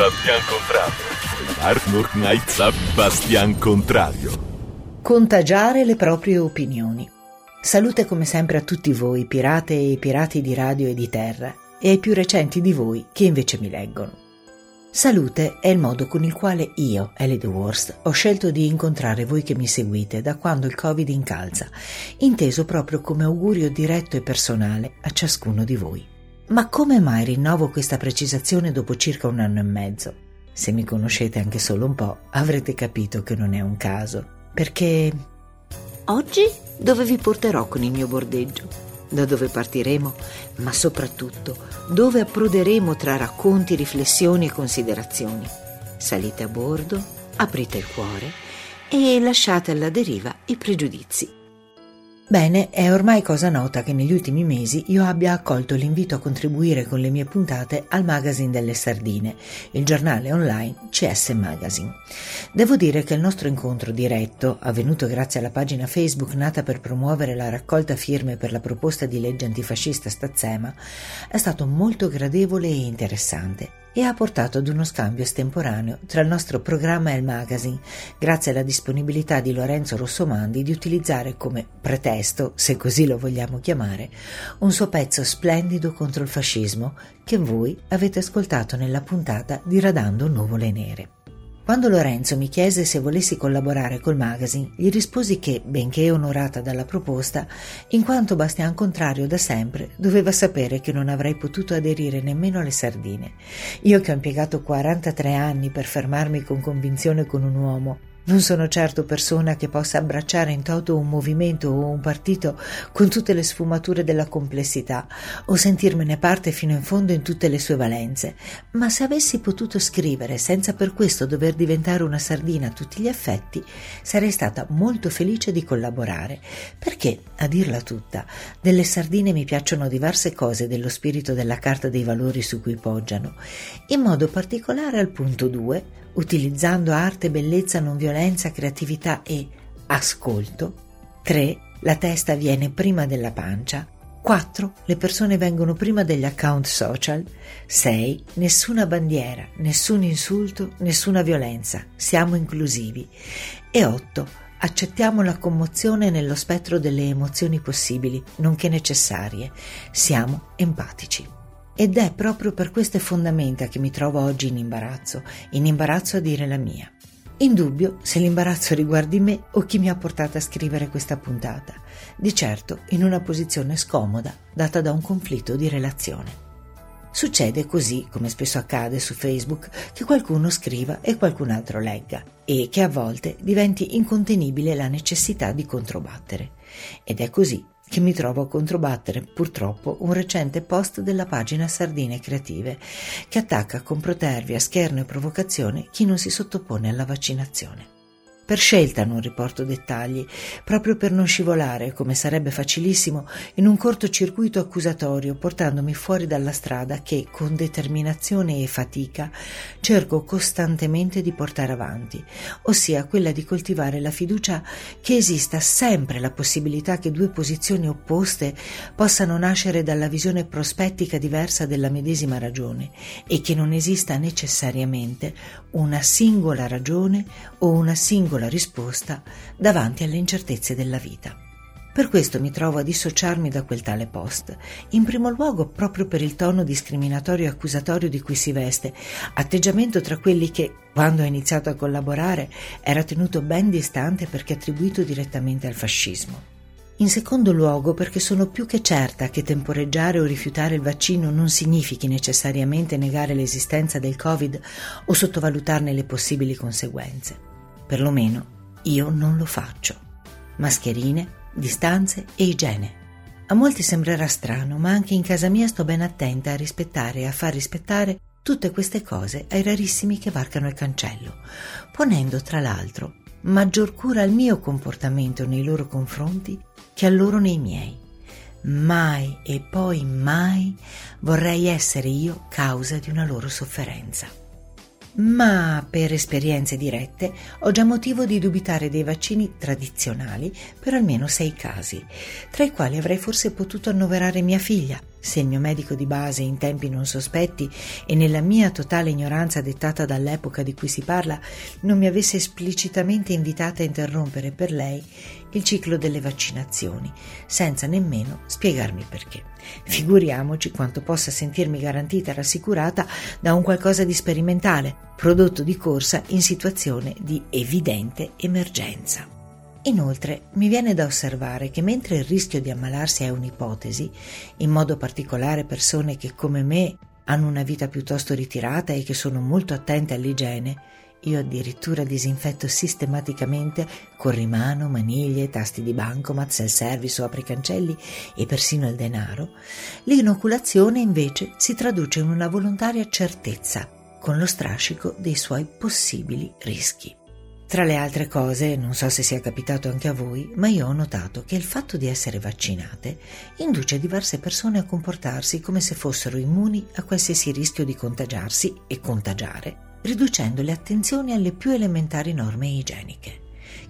Bastian Contrario. Arnold Knight Bastian Contrario. Contagiare le proprie opinioni. Salute come sempre a tutti voi, pirate e pirati di radio e di terra, e ai più recenti di voi che invece mi leggono. Salute è il modo con il quale io, Ellie The Worst, ho scelto di incontrare voi che mi seguite da quando il Covid incalza, inteso proprio come augurio diretto e personale a ciascuno di voi. Ma come mai rinnovo questa precisazione dopo circa un anno e mezzo? Se mi conoscete anche solo un po', avrete capito che non è un caso, perché oggi dove vi porterò con il mio bordeggio? Da dove partiremo, ma soprattutto dove approderemo tra racconti, riflessioni e considerazioni. Salite a bordo, aprite il cuore e lasciate alla deriva i pregiudizi. Bene, è ormai cosa nota che negli ultimi mesi io abbia accolto l'invito a contribuire con le mie puntate al Magazine delle Sardine, il giornale online CS Magazine. Devo dire che il nostro incontro diretto, avvenuto grazie alla pagina Facebook nata per promuovere la raccolta firme per la proposta di legge antifascista Stazzema, è stato molto gradevole e interessante e ha portato ad uno scambio estemporaneo tra il nostro programma e il magazine, grazie alla disponibilità di Lorenzo Rossomandi di utilizzare come pretesto, se così lo vogliamo chiamare, un suo pezzo splendido contro il fascismo che voi avete ascoltato nella puntata di Radando Nuvole Nere. Quando Lorenzo mi chiese se volessi collaborare col magazine, gli risposi che, benché onorata dalla proposta, in quanto Bastian Contrario da sempre doveva sapere che non avrei potuto aderire nemmeno alle sardine. Io che ho impiegato 43 anni per fermarmi con convinzione con un uomo non sono certo persona che possa abbracciare in toto un movimento o un partito con tutte le sfumature della complessità o sentirmene parte fino in fondo in tutte le sue valenze, ma se avessi potuto scrivere senza per questo dover diventare una sardina a tutti gli effetti, sarei stata molto felice di collaborare, perché, a dirla tutta, delle sardine mi piacciono diverse cose dello spirito della Carta dei Valori su cui poggiano, in modo particolare al punto 2, utilizzando arte, bellezza, non violenza, creatività e ascolto. 3. La testa viene prima della pancia. 4. Le persone vengono prima degli account social. 6. Nessuna bandiera, nessun insulto, nessuna violenza. Siamo inclusivi. E 8. Accettiamo la commozione nello spettro delle emozioni possibili, nonché necessarie. Siamo empatici. Ed è proprio per queste fondamenta che mi trovo oggi in imbarazzo, in imbarazzo a dire la mia. In dubbio se l'imbarazzo riguardi me o chi mi ha portato a scrivere questa puntata, di certo in una posizione scomoda data da un conflitto di relazione. Succede così, come spesso accade su Facebook, che qualcuno scriva e qualcun altro legga e che a volte diventi incontenibile la necessità di controbattere. Ed è così che mi trovo a controbattere purtroppo un recente post della pagina Sardine Creative che attacca con protervia, scherno e provocazione chi non si sottopone alla vaccinazione. Per scelta non riporto dettagli, proprio per non scivolare, come sarebbe facilissimo, in un cortocircuito accusatorio, portandomi fuori dalla strada che, con determinazione e fatica, cerco costantemente di portare avanti, ossia quella di coltivare la fiducia che esista sempre la possibilità che due posizioni opposte possano nascere dalla visione prospettica diversa della medesima ragione e che non esista necessariamente una singola ragione o una singola sola risposta davanti alle incertezze della vita. Per questo mi trovo a dissociarmi da quel tale post, in primo luogo proprio per il tono discriminatorio e accusatorio di cui si veste, atteggiamento tra quelli che, quando ho iniziato a collaborare, era tenuto ben distante perché attribuito direttamente al fascismo. In secondo luogo perché sono più che certa che temporeggiare o rifiutare il vaccino non significhi necessariamente negare l'esistenza del Covid o sottovalutarne le possibili conseguenze. Perlomeno io non lo faccio. Mascherine, distanze e igiene. A molti sembrerà strano, ma anche in casa mia sto ben attenta a rispettare e a far rispettare tutte queste cose ai rarissimi che varcano il cancello, ponendo tra l'altro maggior cura al mio comportamento nei loro confronti che a loro nei miei. Mai e poi mai vorrei essere io causa di una loro sofferenza ma per esperienze dirette ho già motivo di dubitare dei vaccini tradizionali per almeno sei casi, tra i quali avrei forse potuto annoverare mia figlia, se il mio medico di base in tempi non sospetti e nella mia totale ignoranza dettata dall'epoca di cui si parla non mi avesse esplicitamente invitata a interrompere per lei il ciclo delle vaccinazioni, senza nemmeno spiegarmi perché. Figuriamoci quanto possa sentirmi garantita e rassicurata da un qualcosa di sperimentale, prodotto di corsa in situazione di evidente emergenza. Inoltre mi viene da osservare che mentre il rischio di ammalarsi è un'ipotesi, in modo particolare persone che come me hanno una vita piuttosto ritirata e che sono molto attente all'igiene, io addirittura disinfetto sistematicamente corrimano, maniglie, tasti di banco, self service o apricancelli e persino il denaro, l'inoculazione invece si traduce in una volontaria certezza, con lo strascico dei suoi possibili rischi. Tra le altre cose, non so se sia capitato anche a voi, ma io ho notato che il fatto di essere vaccinate induce diverse persone a comportarsi come se fossero immuni a qualsiasi rischio di contagiarsi e contagiare, riducendo le attenzioni alle più elementari norme igieniche.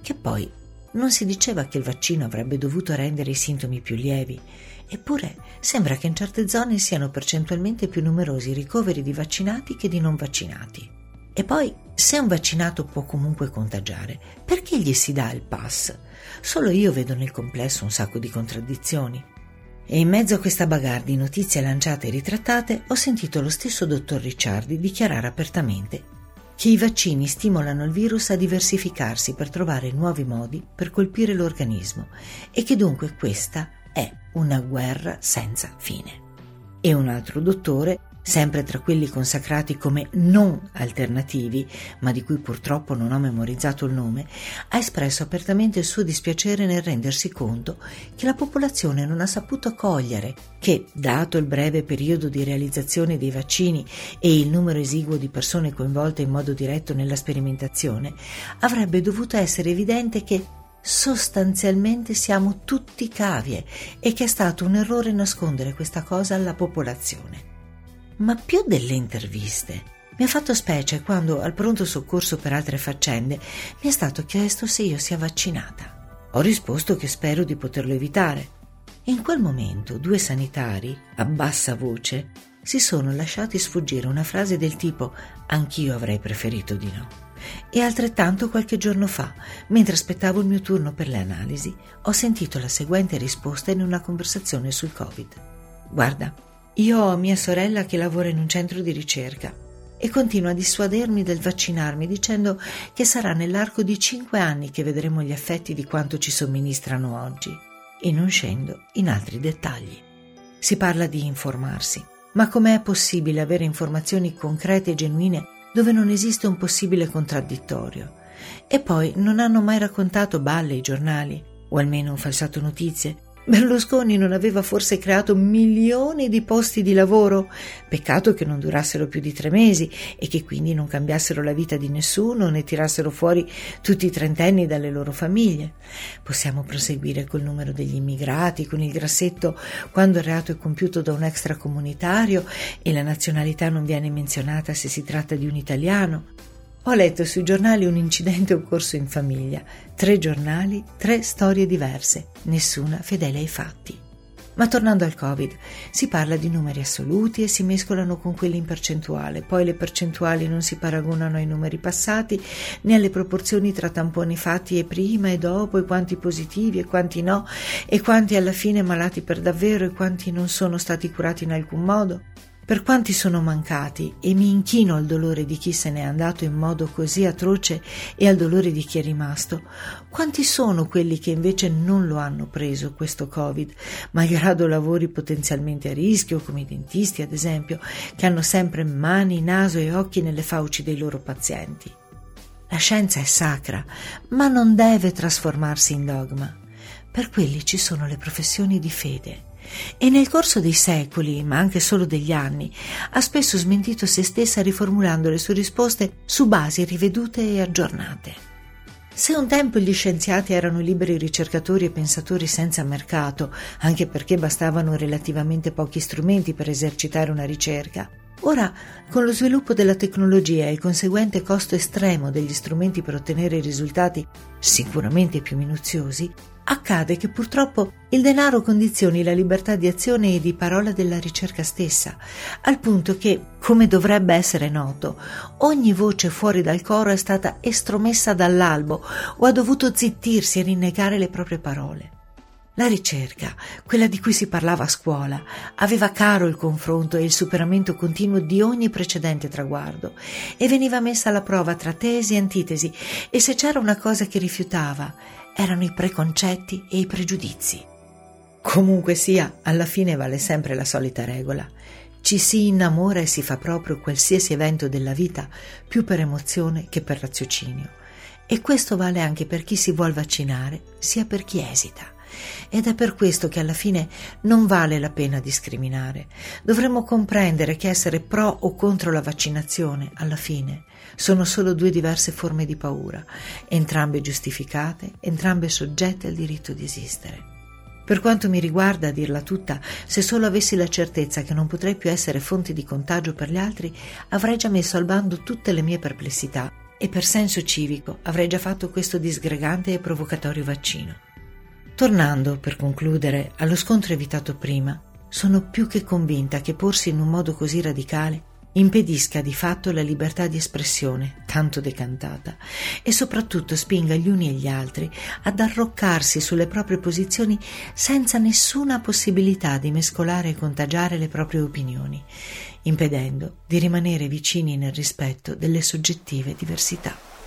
Che poi non si diceva che il vaccino avrebbe dovuto rendere i sintomi più lievi, eppure sembra che in certe zone siano percentualmente più numerosi i ricoveri di vaccinati che di non vaccinati. E poi, se un vaccinato può comunque contagiare, perché gli si dà il pass? Solo io vedo nel complesso un sacco di contraddizioni. E in mezzo a questa bagarre di notizie lanciate e ritrattate, ho sentito lo stesso dottor Ricciardi dichiarare apertamente che i vaccini stimolano il virus a diversificarsi per trovare nuovi modi per colpire l'organismo e che dunque questa è una guerra senza fine. E un altro dottore sempre tra quelli consacrati come non alternativi, ma di cui purtroppo non ho memorizzato il nome, ha espresso apertamente il suo dispiacere nel rendersi conto che la popolazione non ha saputo cogliere che, dato il breve periodo di realizzazione dei vaccini e il numero esiguo di persone coinvolte in modo diretto nella sperimentazione, avrebbe dovuto essere evidente che sostanzialmente siamo tutti cavie e che è stato un errore nascondere questa cosa alla popolazione ma più delle interviste. Mi ha fatto specie quando, al pronto soccorso per altre faccende, mi è stato chiesto se io sia vaccinata. Ho risposto che spero di poterlo evitare. In quel momento due sanitari, a bassa voce, si sono lasciati sfuggire una frase del tipo anch'io avrei preferito di no. E altrettanto qualche giorno fa, mentre aspettavo il mio turno per le analisi, ho sentito la seguente risposta in una conversazione sul Covid. Guarda, io ho mia sorella che lavora in un centro di ricerca e continua a dissuadermi del vaccinarmi dicendo che sarà nell'arco di cinque anni che vedremo gli effetti di quanto ci somministrano oggi e non scendo in altri dettagli. Si parla di informarsi, ma com'è possibile avere informazioni concrete e genuine dove non esiste un possibile contraddittorio? E poi non hanno mai raccontato balle ai giornali, o almeno falsato notizie, Berlusconi non aveva forse creato milioni di posti di lavoro? Peccato che non durassero più di tre mesi e che quindi non cambiassero la vita di nessuno né tirassero fuori tutti i trentenni dalle loro famiglie. Possiamo proseguire col numero degli immigrati, con il grassetto quando il reato è compiuto da un extracomunitario e la nazionalità non viene menzionata se si tratta di un italiano. Ho letto sui giornali un incidente occorso in famiglia. Tre giornali, tre storie diverse, nessuna fedele ai fatti. Ma tornando al Covid, si parla di numeri assoluti e si mescolano con quelli in percentuale, poi le percentuali non si paragonano ai numeri passati né alle proporzioni tra tamponi fatti e prima e dopo e quanti positivi e quanti no e quanti alla fine malati per davvero e quanti non sono stati curati in alcun modo. Per quanti sono mancati e mi inchino al dolore di chi se n'è andato in modo così atroce e al dolore di chi è rimasto, quanti sono quelli che invece non lo hanno preso questo Covid, malgrado lavori potenzialmente a rischio, come i dentisti ad esempio, che hanno sempre mani, naso e occhi nelle fauci dei loro pazienti. La scienza è sacra, ma non deve trasformarsi in dogma. Per quelli ci sono le professioni di fede e nel corso dei secoli, ma anche solo degli anni, ha spesso smentito se stessa riformulando le sue risposte su basi rivedute e aggiornate. Se un tempo gli scienziati erano liberi ricercatori e pensatori senza mercato, anche perché bastavano relativamente pochi strumenti per esercitare una ricerca, Ora, con lo sviluppo della tecnologia e il conseguente costo estremo degli strumenti per ottenere risultati sicuramente più minuziosi, accade che purtroppo il denaro condizioni la libertà di azione e di parola della ricerca stessa, al punto che, come dovrebbe essere noto, ogni voce fuori dal coro è stata estromessa dall'albo o ha dovuto zittirsi e rinnegare le proprie parole. La ricerca, quella di cui si parlava a scuola, aveva caro il confronto e il superamento continuo di ogni precedente traguardo e veniva messa alla prova tra tesi e antitesi e se c'era una cosa che rifiutava erano i preconcetti e i pregiudizi. Comunque sia, alla fine vale sempre la solita regola. Ci si innamora e si fa proprio qualsiasi evento della vita più per emozione che per raziocinio. E questo vale anche per chi si vuol vaccinare, sia per chi esita. Ed è per questo che alla fine non vale la pena discriminare. Dovremmo comprendere che essere pro o contro la vaccinazione, alla fine, sono solo due diverse forme di paura, entrambe giustificate, entrambe soggette al diritto di esistere. Per quanto mi riguarda, a dirla tutta, se solo avessi la certezza che non potrei più essere fonte di contagio per gli altri, avrei già messo al bando tutte le mie perplessità e per senso civico avrei già fatto questo disgregante e provocatorio vaccino. Tornando, per concludere, allo scontro evitato prima, sono più che convinta che porsi in un modo così radicale impedisca di fatto la libertà di espressione, tanto decantata, e soprattutto spinga gli uni e gli altri ad arroccarsi sulle proprie posizioni senza nessuna possibilità di mescolare e contagiare le proprie opinioni, impedendo di rimanere vicini nel rispetto delle soggettive diversità.